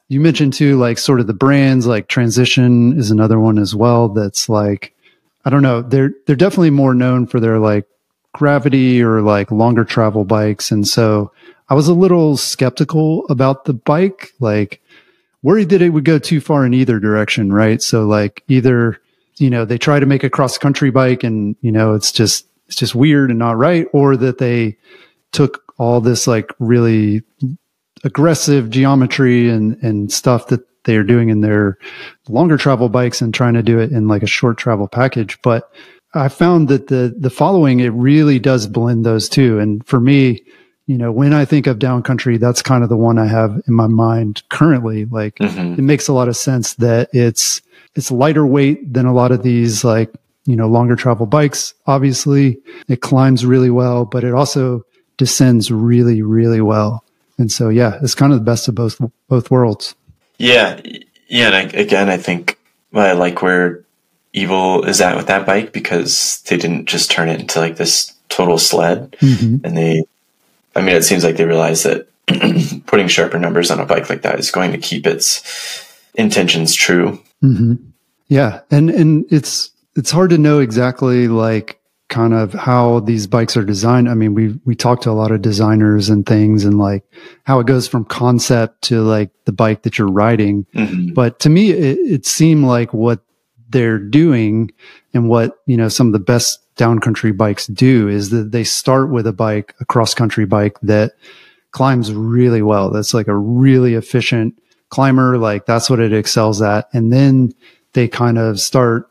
you mentioned too like sort of the brands like transition is another one as well that's like I don't know. They're they're definitely more known for their like gravity or like longer travel bikes, and so I was a little skeptical about the bike, like worried that it would go too far in either direction, right? So like either you know they try to make a cross country bike and you know it's just it's just weird and not right, or that they took all this like really aggressive geometry and and stuff that they are doing in their longer travel bikes and trying to do it in like a short travel package. But I found that the the following it really does blend those two. And for me, you know, when I think of downcountry, that's kind of the one I have in my mind currently. Like mm-hmm. it makes a lot of sense that it's it's lighter weight than a lot of these like, you know, longer travel bikes. Obviously, it climbs really well, but it also descends really, really well. And so, yeah, it's kind of the best of both both worlds. Yeah, yeah. And I, again, I think I like where Evil is at with that bike because they didn't just turn it into like this total sled. Mm-hmm. And they, I mean, it seems like they realized that putting sharper numbers on a bike like that is going to keep its intentions true. Mm-hmm. Yeah. And, and it's, it's hard to know exactly like kind of how these bikes are designed. I mean, we we talked to a lot of designers and things and like how it goes from concept to like the bike that you're riding. Mm-hmm. But to me, it, it seemed like what they're doing and what, you know, some of the best downcountry bikes do is that they start with a bike, a cross country bike that climbs really well. That's like a really efficient climber. Like that's what it excels at. And then they kind of start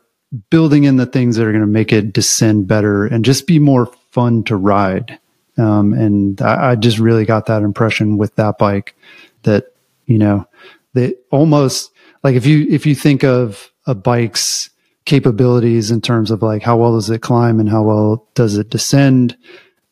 building in the things that are going to make it descend better and just be more fun to ride. Um, and I, I, just really got that impression with that bike that, you know, they almost like if you, if you think of a bike's capabilities in terms of like how well does it climb and how well does it descend,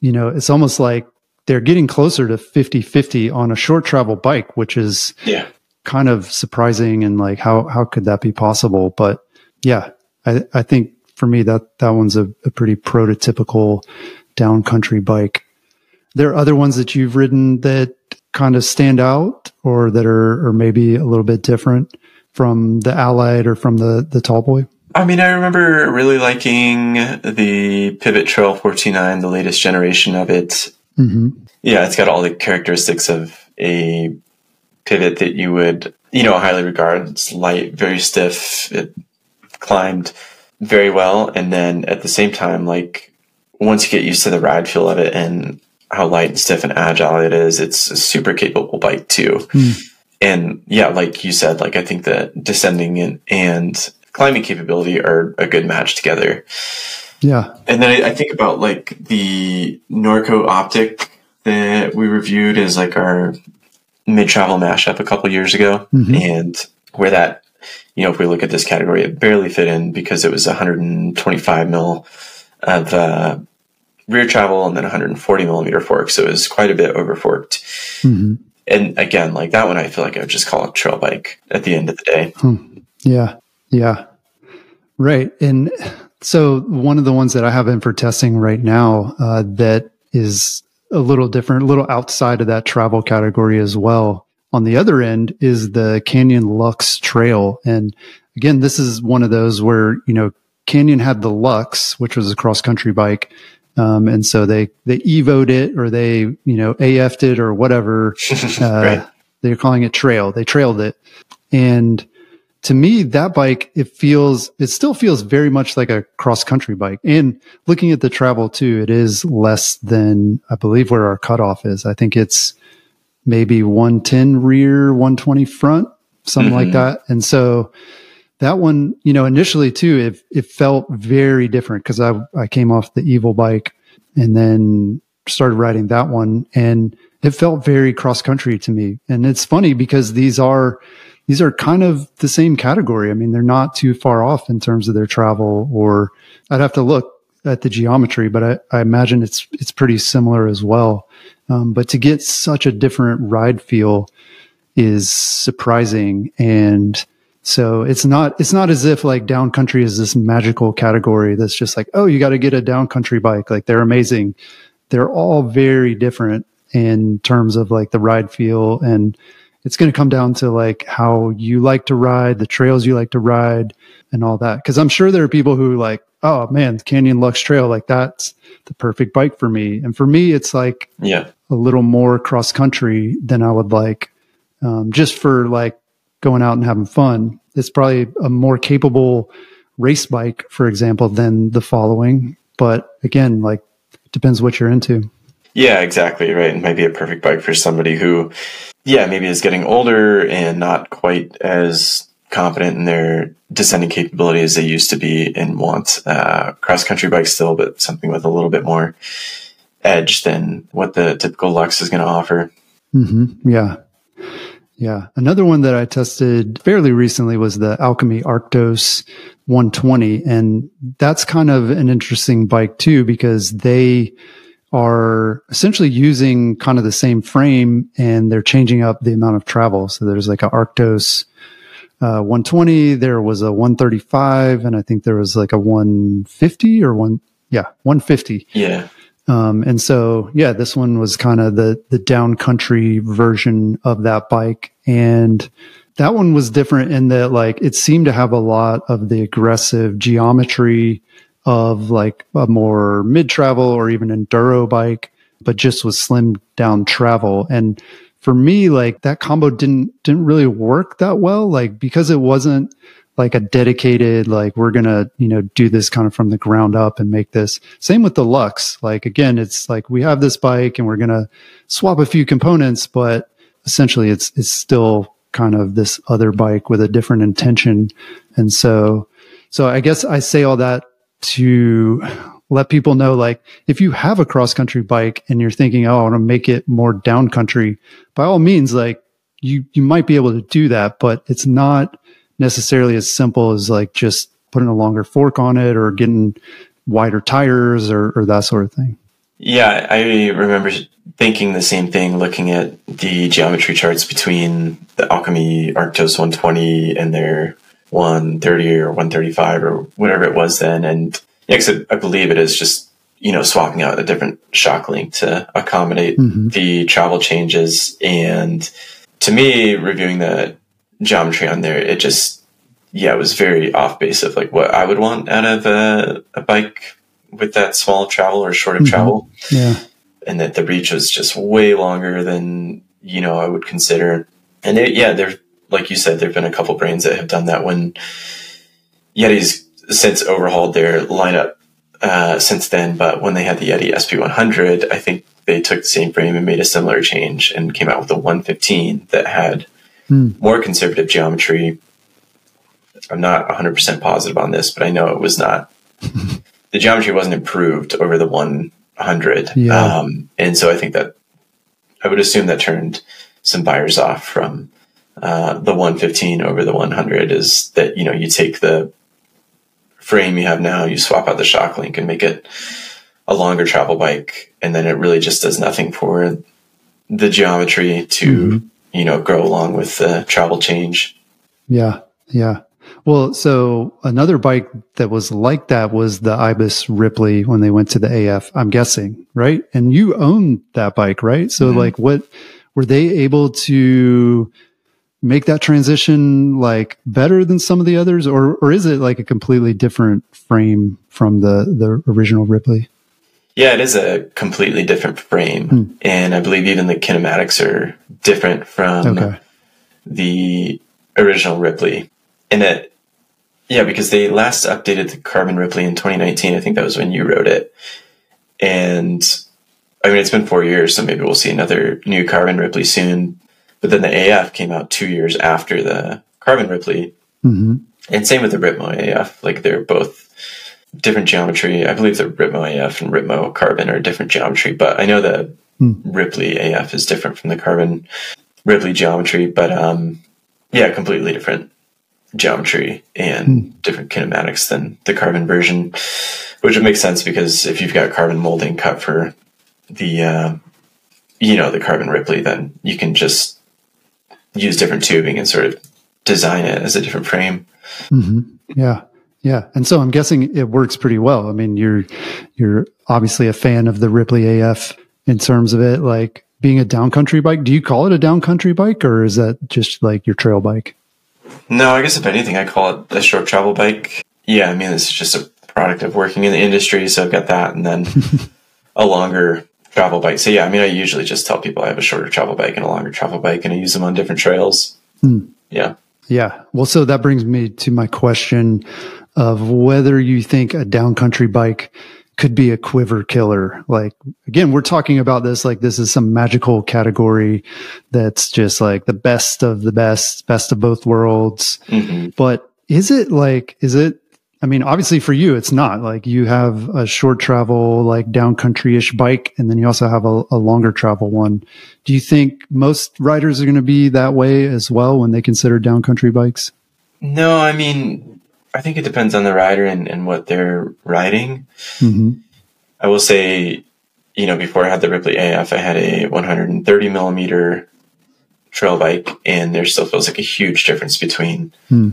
you know, it's almost like they're getting closer to 50 50 on a short travel bike, which is yeah. kind of surprising and like how, how could that be possible? But yeah, I, I think for me that that one's a, a pretty prototypical down country bike. There are other ones that you've ridden that kind of stand out or that are or maybe a little bit different from the Allied or from the the Tallboy. I mean, I remember really liking the Pivot Trail 429, the latest generation of it. Mm-hmm. Yeah, it's got all the characteristics of a pivot that you would, you know, highly regard. It's light, very stiff. It climbed very well. And then at the same time, like once you get used to the ride feel of it and how light and stiff and agile it is, it's a super capable bike too. Mm. And yeah, like you said, like I think that descending and, and climbing capability are a good match together. Yeah. And then I, I think about like the Norco Optic that we reviewed as like our mid travel mashup a couple years ago mm-hmm. and where that you know, if we look at this category, it barely fit in because it was 125 mil of uh, rear travel and then 140 millimeter fork. So it was quite a bit over forked. Mm-hmm. And again, like that one, I feel like I would just call it trail bike at the end of the day. Hmm. Yeah. Yeah. Right. And so one of the ones that I have in for testing right now uh, that is a little different, a little outside of that travel category as well on the other end is the Canyon Lux Trail. And again, this is one of those where, you know, Canyon had the Lux, which was a cross country bike. Um, and so they, they evoed it or they, you know, AF'd it or whatever. Uh, right. They're calling it trail. They trailed it. And to me, that bike, it feels, it still feels very much like a cross country bike. And looking at the travel too, it is less than, I believe where our cutoff is. I think it's, maybe 110 rear, 120 front, something mm-hmm. like that. And so that one, you know, initially too, it, it felt very different because I, I came off the evil bike and then started riding that one and it felt very cross country to me. And it's funny because these are, these are kind of the same category. I mean, they're not too far off in terms of their travel or I'd have to look at the geometry, but I, I imagine it's, it's pretty similar as well. Um, but to get such a different ride feel is surprising. And so it's not, it's not as if like down country is this magical category that's just like, oh, you got to get a down country bike. Like they're amazing. They're all very different in terms of like the ride feel. And it's going to come down to like how you like to ride, the trails you like to ride and all that. Cause I'm sure there are people who like, oh man, Canyon Lux Trail, like that's the perfect bike for me. And for me, it's like, yeah, a little more cross country than I would like, um, just for like going out and having fun. It's probably a more capable race bike, for example, than the following. But again, like depends what you're into. Yeah, exactly. Right. It might be a perfect bike for somebody who, yeah, maybe is getting older and not quite as competent in their descending capability as they used to be and want uh, cross country bike still, but something with a little bit more edge than what the typical Lux is going to offer. Mm-hmm. Yeah. Yeah. Another one that I tested fairly recently was the Alchemy Arctos 120. And that's kind of an interesting bike too, because they are essentially using kind of the same frame and they're changing up the amount of travel. So there's like an Arctos uh, 120. There was a 135, and I think there was like a 150 or one, yeah, 150. Yeah. Um, and so, yeah, this one was kind of the the down country version of that bike, and that one was different in that like it seemed to have a lot of the aggressive geometry of like a more mid travel or even enduro bike, but just was slimmed down travel. And for me, like that combo didn't didn't really work that well, like because it wasn't like a dedicated like we're gonna you know do this kind of from the ground up and make this. Same with the lux. Like again it's like we have this bike and we're gonna swap a few components but essentially it's it's still kind of this other bike with a different intention. And so so i guess i say all that to let people know like if you have a cross country bike and you're thinking oh i want to make it more down country by all means like you you might be able to do that but it's not necessarily as simple as like just putting a longer fork on it or getting wider tires or, or that sort of thing. Yeah, I remember thinking the same thing looking at the geometry charts between the Alchemy Arctos 120 and their 130 or 135 or whatever it was then. And yeah, I believe it is just, you know, swapping out a different shock link to accommodate mm-hmm. the travel changes. And to me, reviewing the geometry on there, it just, yeah, it was very off base of like what I would want out of a, a bike with that small travel or short of mm-hmm. travel. Yeah. And that the reach was just way longer than, you know, I would consider. And it, yeah, there, like you said, there've been a couple brands that have done that when Yeti's since overhauled their lineup, uh, since then. But when they had the Yeti SB100, I think they took the same frame and made a similar change and came out with a 115 that had mm. more conservative geometry. I'm not 100% positive on this, but I know it was not. the geometry wasn't improved over the 100. Yeah. Um, and so I think that I would assume that turned some buyers off from uh, the 115 over the 100 is that, you know, you take the frame you have now, you swap out the shock link and make it a longer travel bike. And then it really just does nothing for the geometry to mm-hmm you know, grow along with the travel change. Yeah. Yeah. Well, so another bike that was like that was the Ibis Ripley when they went to the AF, I'm guessing, right? And you own that bike, right? So mm-hmm. like what were they able to make that transition like better than some of the others or or is it like a completely different frame from the the original Ripley? Yeah, it is a completely different frame. Hmm. And I believe even the kinematics are different from okay. the original Ripley. And it, yeah, because they last updated the Carbon Ripley in 2019. I think that was when you wrote it. And I mean, it's been four years, so maybe we'll see another new Carbon Ripley soon. But then the AF came out two years after the Carbon Ripley. Mm-hmm. And same with the Ripmo AF. Like they're both different geometry. I believe the Ripmo AF and Ripmo Carbon are different geometry, but I know the hmm. Ripley AF is different from the Carbon Ripley geometry, but um, yeah, completely different geometry and hmm. different kinematics than the Carbon version, which would make sense because if you've got carbon molding cut for the, uh, you know, the Carbon Ripley, then you can just use different tubing and sort of design it as a different frame. Mm-hmm. Yeah. Yeah, and so I'm guessing it works pretty well. I mean, you're you're obviously a fan of the Ripley AF in terms of it, like being a downcountry bike. Do you call it a downcountry bike, or is that just like your trail bike? No, I guess if anything, I call it a short travel bike. Yeah, I mean, it's just a product of working in the industry, so I've got that, and then a longer travel bike. So yeah, I mean, I usually just tell people I have a shorter travel bike and a longer travel bike, and I use them on different trails. Hmm. Yeah. Yeah. Well, so that brings me to my question of whether you think a downcountry bike could be a quiver killer. Like again, we're talking about this like this is some magical category that's just like the best of the best, best of both worlds. Mm-hmm. But is it like, is it, I mean, obviously for you, it's not like you have a short travel, like downcountry ish bike, and then you also have a, a longer travel one. Do you think most riders are going to be that way as well when they consider downcountry bikes? No, I mean, I think it depends on the rider and, and what they're riding. Mm-hmm. I will say, you know, before I had the Ripley AF, I had a 130 millimeter trail bike, and there still feels like a huge difference between hmm.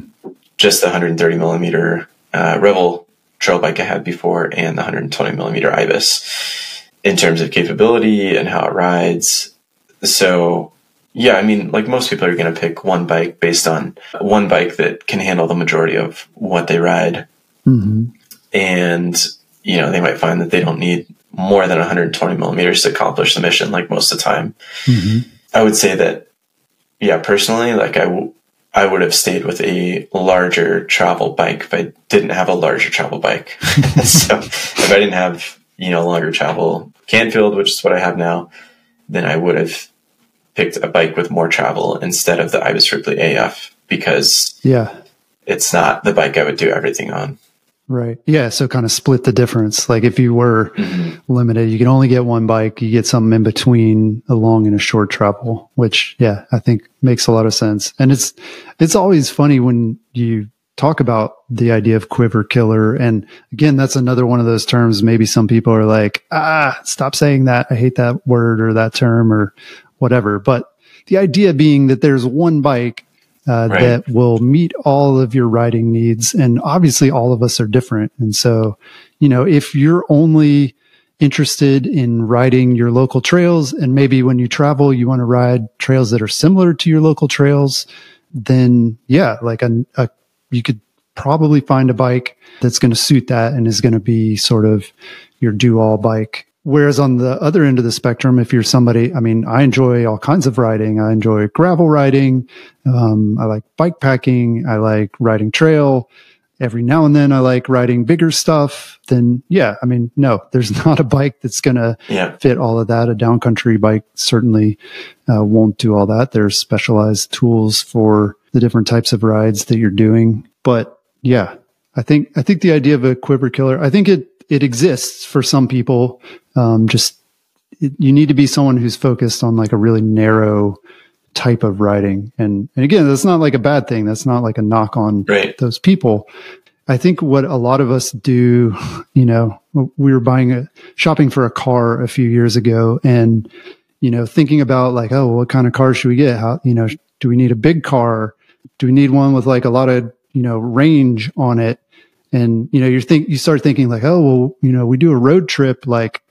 just the 130 millimeter uh, Revel trail bike I had before and the 120 millimeter Ibis in terms of capability and how it rides. So, yeah, I mean, like most people are going to pick one bike based on one bike that can handle the majority of what they ride. Mm-hmm. And, you know, they might find that they don't need more than 120 millimeters to accomplish the mission, like most of the time. Mm-hmm. I would say that, yeah, personally, like I, w- I would have stayed with a larger travel bike if I didn't have a larger travel bike. so if I didn't have, you know, longer travel Canfield, which is what I have now, then I would have picked a bike with more travel instead of the Ibis Ripley AF because yeah, it's not the bike I would do everything on. Right. Yeah. So kind of split the difference. Like if you were mm-hmm. limited, you can only get one bike. You get something in between a long and a short travel, which yeah, I think makes a lot of sense. And it's, it's always funny when you talk about the idea of quiver killer. And again, that's another one of those terms. Maybe some people are like, ah, stop saying that. I hate that word or that term or whatever. But the idea being that there's one bike uh, right. that will meet all of your riding needs. And obviously, all of us are different. And so, you know, if you're only interested in riding your local trails, and maybe when you travel, you want to ride trails that are similar to your local trails, then yeah, like a, a you could probably find a bike that's going to suit that and is going to be sort of your do all bike Whereas on the other end of the spectrum, if you're somebody, I mean, I enjoy all kinds of riding. I enjoy gravel riding. Um, I like bike packing. I like riding trail. Every now and then I like riding bigger stuff. Then yeah, I mean, no, there's not a bike that's going to yeah. fit all of that. A downcountry bike certainly uh, won't do all that. There's specialized tools for the different types of rides that you're doing. But yeah, I think, I think the idea of a quiver killer, I think it, it exists for some people. Um, just it, you need to be someone who's focused on like a really narrow type of writing. And, and again, that's not like a bad thing. That's not like a knock on right. those people. I think what a lot of us do, you know, we were buying a shopping for a car a few years ago and, you know, thinking about like, oh, what kind of car should we get? How, you know, do we need a big car? Do we need one with like a lot of, you know, range on it? And, you know, you think, you start thinking like, oh, well, you know, we do a road trip like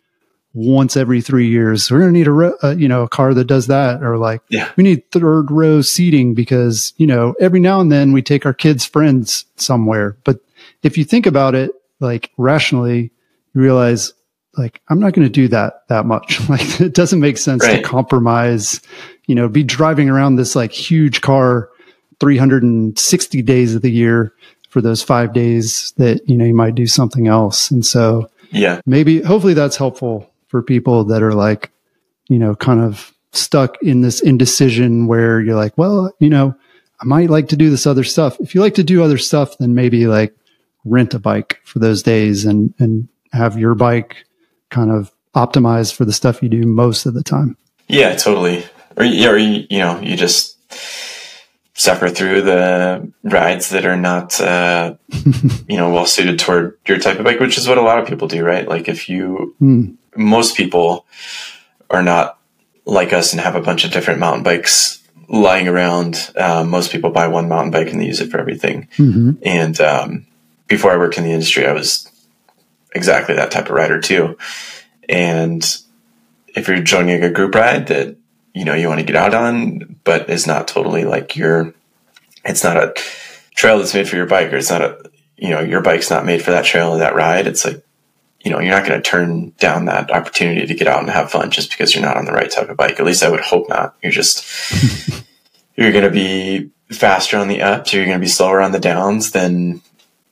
once every three years. We're going to need a, ro- uh, you know, a car that does that. Or like, yeah. we need third row seating because, you know, every now and then we take our kids' friends somewhere. But if you think about it, like rationally, you realize like, I'm not going to do that that much. like it doesn't make sense right. to compromise, you know, be driving around this like huge car 360 days of the year for those five days that, you know, you might do something else. And so, yeah, maybe, hopefully that's helpful for people that are like, you know, kind of stuck in this indecision where you're like, well, you know, I might like to do this other stuff. If you like to do other stuff, then maybe like rent a bike for those days and, and have your bike kind of optimized for the stuff you do most of the time. Yeah, totally. Or, or you, you know, you just, suffer through the rides that are not, uh, you know, well suited toward your type of bike, which is what a lot of people do, right? Like if you, mm. most people are not like us and have a bunch of different mountain bikes lying around. Um, most people buy one mountain bike and they use it for everything. Mm-hmm. And um, before I worked in the industry, I was exactly that type of rider too. And if you're joining a group ride that you know you want to get out on, but is not totally like your. It's not a trail that's made for your bike, or it's not a you know your bike's not made for that trail or that ride. It's like you know you're not going to turn down that opportunity to get out and have fun just because you're not on the right type of bike. At least I would hope not. You're just you're going to be faster on the ups, or you're going to be slower on the downs than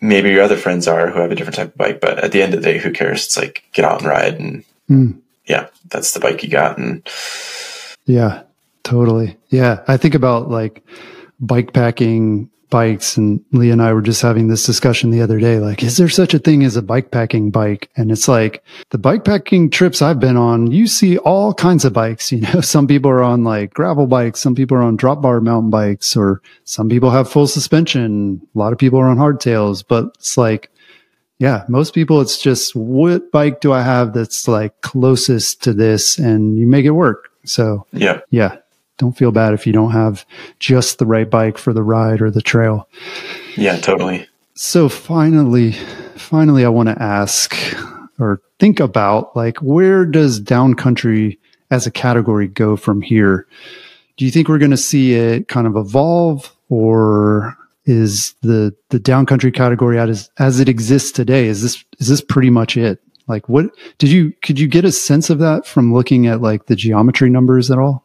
maybe your other friends are who have a different type of bike. But at the end of the day, who cares? It's like get out and ride and. Mm. Yeah, that's the bike you got, and yeah, totally. Yeah. I think about like bike packing bikes and Lee and I were just having this discussion the other day. Like, is there such a thing as a bike packing bike? And it's like the bike packing trips I've been on, you see all kinds of bikes. You know, some people are on like gravel bikes. Some people are on drop bar mountain bikes or some people have full suspension. A lot of people are on hardtails, but it's like, yeah, most people, it's just what bike do I have that's like closest to this and you make it work. So yeah, yeah, don't feel bad if you don't have just the right bike for the ride or the trail. Yeah, totally. So finally, finally, I want to ask or think about like where does downcountry as a category go from here? Do you think we're going to see it kind of evolve, or is the the downcountry category as as it exists today? Is this is this pretty much it? Like, what did you could you get a sense of that from looking at like the geometry numbers at all?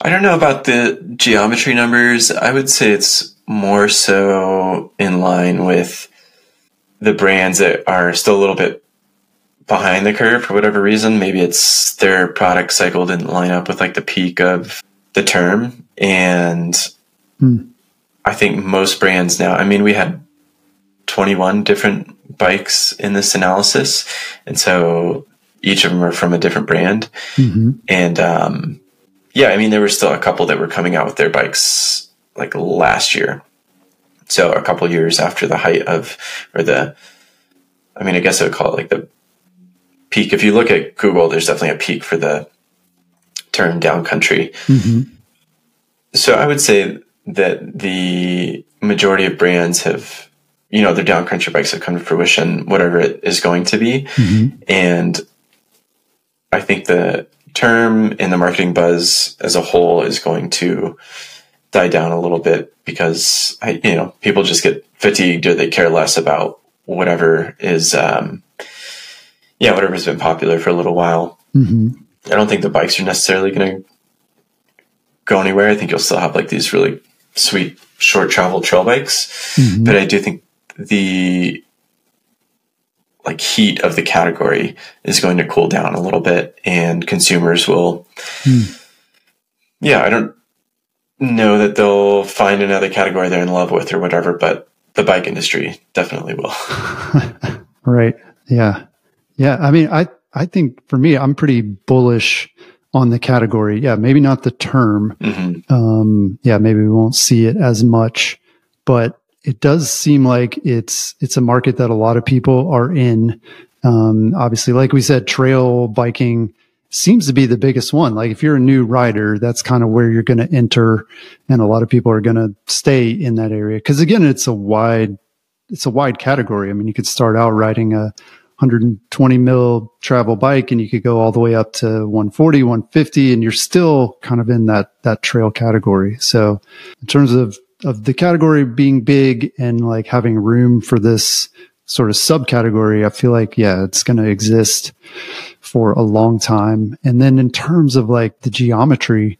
I don't know about the geometry numbers. I would say it's more so in line with the brands that are still a little bit behind the curve for whatever reason. Maybe it's their product cycle didn't line up with like the peak of the term. And hmm. I think most brands now, I mean, we had 21 different bikes in this analysis. And so each of them are from a different brand. Mm-hmm. And, um, yeah, I mean, there were still a couple that were coming out with their bikes like last year. So a couple years after the height of, or the, I mean, I guess I would call it like the peak. If you look at Google, there's definitely a peak for the term downcountry. Mm-hmm. So I would say that the majority of brands have, you know, their downcountry bikes have come to fruition, whatever it is going to be. Mm-hmm. And I think the term and the marketing buzz as a whole is going to die down a little bit because I, you know, people just get fatigued or they care less about whatever is, um, yeah, whatever's been popular for a little while. Mm-hmm. I don't think the bikes are necessarily going to go anywhere. I think you'll still have like these really sweet short travel trail bikes, mm-hmm. but I do think the like heat of the category is going to cool down a little bit and consumers will mm. yeah i don't know that they'll find another category they're in love with or whatever but the bike industry definitely will right yeah yeah, I mean, I I think for me, I'm pretty bullish on the category. Yeah, maybe not the term. Mm-hmm. Um, yeah, maybe we won't see it as much, but it does seem like it's it's a market that a lot of people are in. Um, obviously, like we said, trail biking seems to be the biggest one. Like if you're a new rider, that's kind of where you're going to enter, and a lot of people are going to stay in that area because again, it's a wide it's a wide category. I mean, you could start out riding a 120 mil travel bike and you could go all the way up to 140 150 and you're still kind of in that that trail category so in terms of of the category being big and like having room for this sort of subcategory i feel like yeah it's going to exist for a long time and then in terms of like the geometry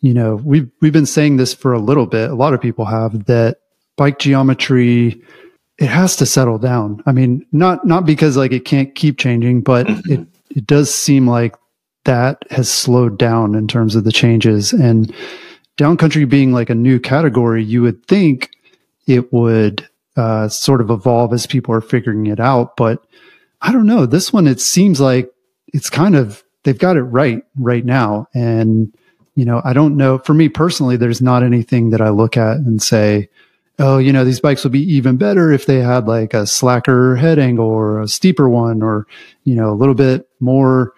you know we've we've been saying this for a little bit a lot of people have that bike geometry it has to settle down. I mean, not not because like it can't keep changing, but it it does seem like that has slowed down in terms of the changes and downcountry being like a new category, you would think it would uh, sort of evolve as people are figuring it out. But I don't know. This one, it seems like it's kind of they've got it right right now. And you know, I don't know. For me personally, there's not anything that I look at and say, oh, you know, these bikes would be even better if they had like a slacker head angle or a steeper one or, you know, a little bit more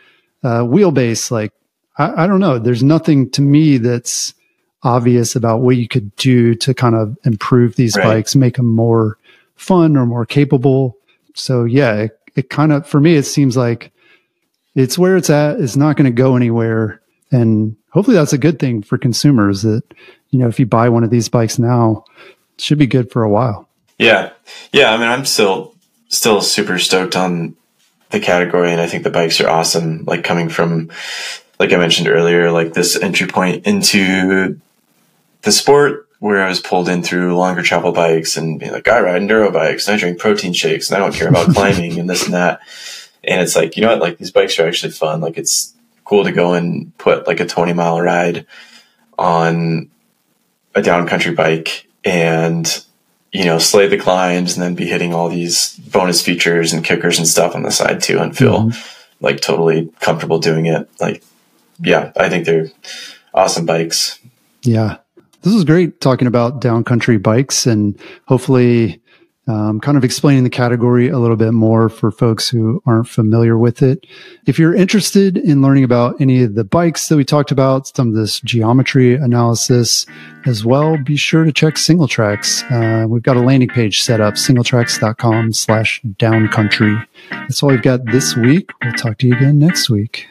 uh, wheelbase. Like, I, I don't know. There's nothing to me that's obvious about what you could do to kind of improve these right. bikes, make them more fun or more capable. So yeah, it, it kind of, for me, it seems like it's where it's at. It's not going to go anywhere. And hopefully that's a good thing for consumers that, you know, if you buy one of these bikes now, should be good for a while. Yeah. Yeah. I mean, I'm still, still super stoked on the category and I think the bikes are awesome. Like coming from, like I mentioned earlier, like this entry point into the sport where I was pulled in through longer travel bikes and being like, I ride enduro bikes and I drink protein shakes and I don't care about climbing and this and that. And it's like, you know what? Like these bikes are actually fun. Like it's cool to go and put like a 20 mile ride on a downcountry bike and you know slay the climbs and then be hitting all these bonus features and kickers and stuff on the side too and feel mm-hmm. like totally comfortable doing it like yeah i think they're awesome bikes yeah this is great talking about downcountry bikes and hopefully um, kind of explaining the category a little bit more for folks who aren't familiar with it. If you're interested in learning about any of the bikes that we talked about, some of this geometry analysis as well, be sure to check Singletracks. Uh, we've got a landing page set up, singletracks.com slash downcountry. That's all we've got this week. We'll talk to you again next week.